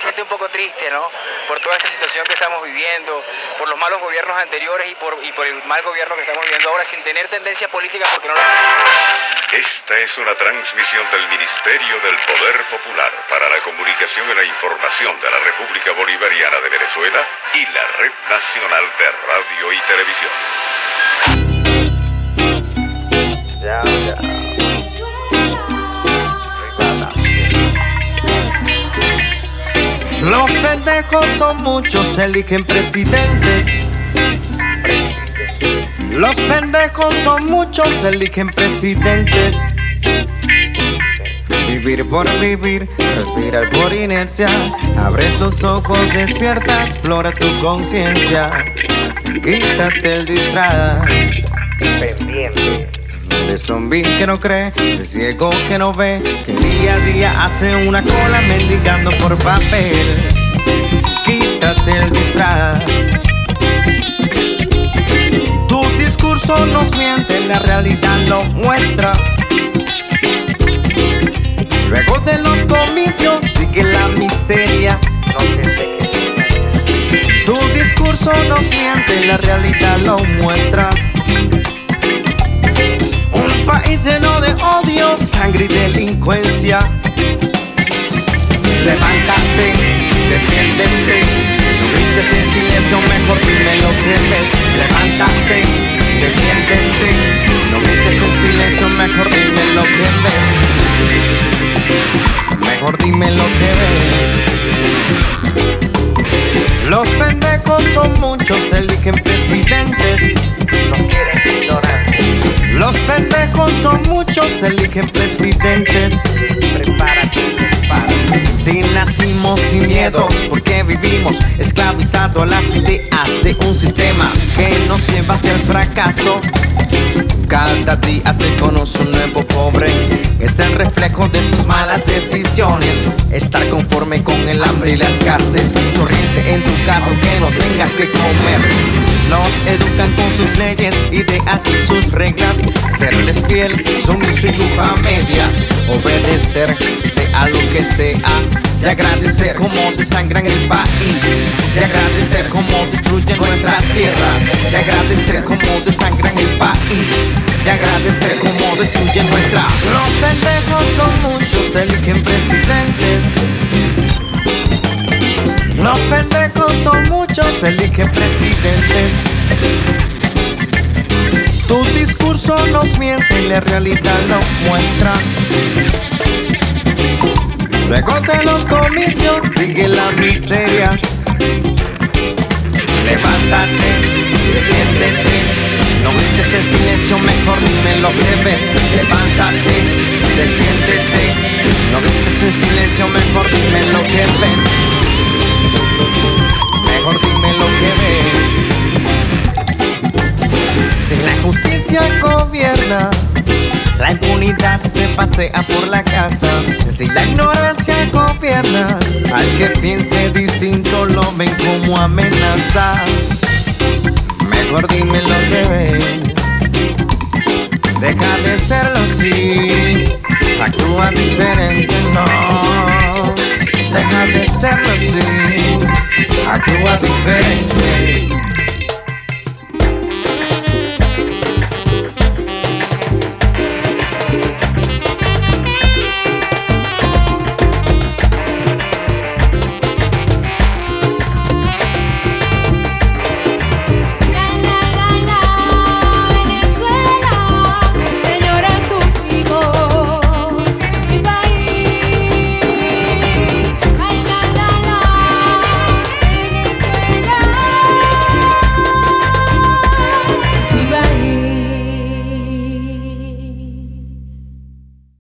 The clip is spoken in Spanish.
siente un poco triste, ¿no? Por toda esta situación que estamos viviendo, por los malos gobiernos anteriores y por, el mal gobierno que estamos viviendo ahora, sin tener tendencia política, porque no lo... Esta es una transmisión del Ministerio del Poder Popular para la Comunicación y la Información de la República Bolivariana de Venezuela y la Red Nacional de Radio y Televisión. Ya, ya. Los pendejos son muchos, eligen presidentes. Los pendejos son muchos, eligen presidentes. Vivir por vivir, respirar por inercia. Abre tus ojos, despierta, explora tu conciencia. Quítate el disfraz. De zombie que no cree, de ciego que no ve, que día a día hace una cola mendigando por papel. Quítate el disfraz. Tu discurso nos miente, la realidad lo muestra. Luego de los comicios sigue la miseria. Tu discurso nos miente, la realidad lo muestra. País lleno de odio, sangre y delincuencia. Levántate, defiéndete. No grites en silencio, mejor dime lo que ves. Levántate, defiéndete. No grites en silencio, mejor dime lo que ves. Mejor dime lo que ves. Los pendejos son muchos, eligen presidentes. Eligen presidentes. Prepárate, prepárate. Si nacimos sin miedo, porque vivimos esclavizados a las ideas de un sistema que nos lleva hacia el fracaso. Cada día se conoce un nuevo pobre, es el reflejo de sus malas decisiones. Estar conforme con el hambre y la escasez, sonriente en tu casa aunque no tengas que comer. Nos educan con sus leyes, ideas y sus reglas. Serles fiel, sumiso y chupa medias. Obedecer, sea lo que sea. Y agradecer como desangran el país. Y agradecer como destruyen nuestra tierra. Y agradecer como desangran el país. Y agradecer como destruyen nuestra. Los pendejos son muchos, eligen presidentes. Los pendejos son muchos, eligen presidentes. Tu discurso nos miente, la realidad lo muestra. Luego de los comicios sigue la miseria. Levántate, defiéndete. No grites en silencio, mejor dime lo que ves. Levántate, defiéndete. No grites en silencio, mejor dime lo que ves. Pasea por la casa. Si la ignorancia gobierna, al que piense distinto lo ven como amenaza. Mejor dime lo que ves. Deja de serlo así. Actúa diferente, no. Deja de serlo así. Actúa diferente.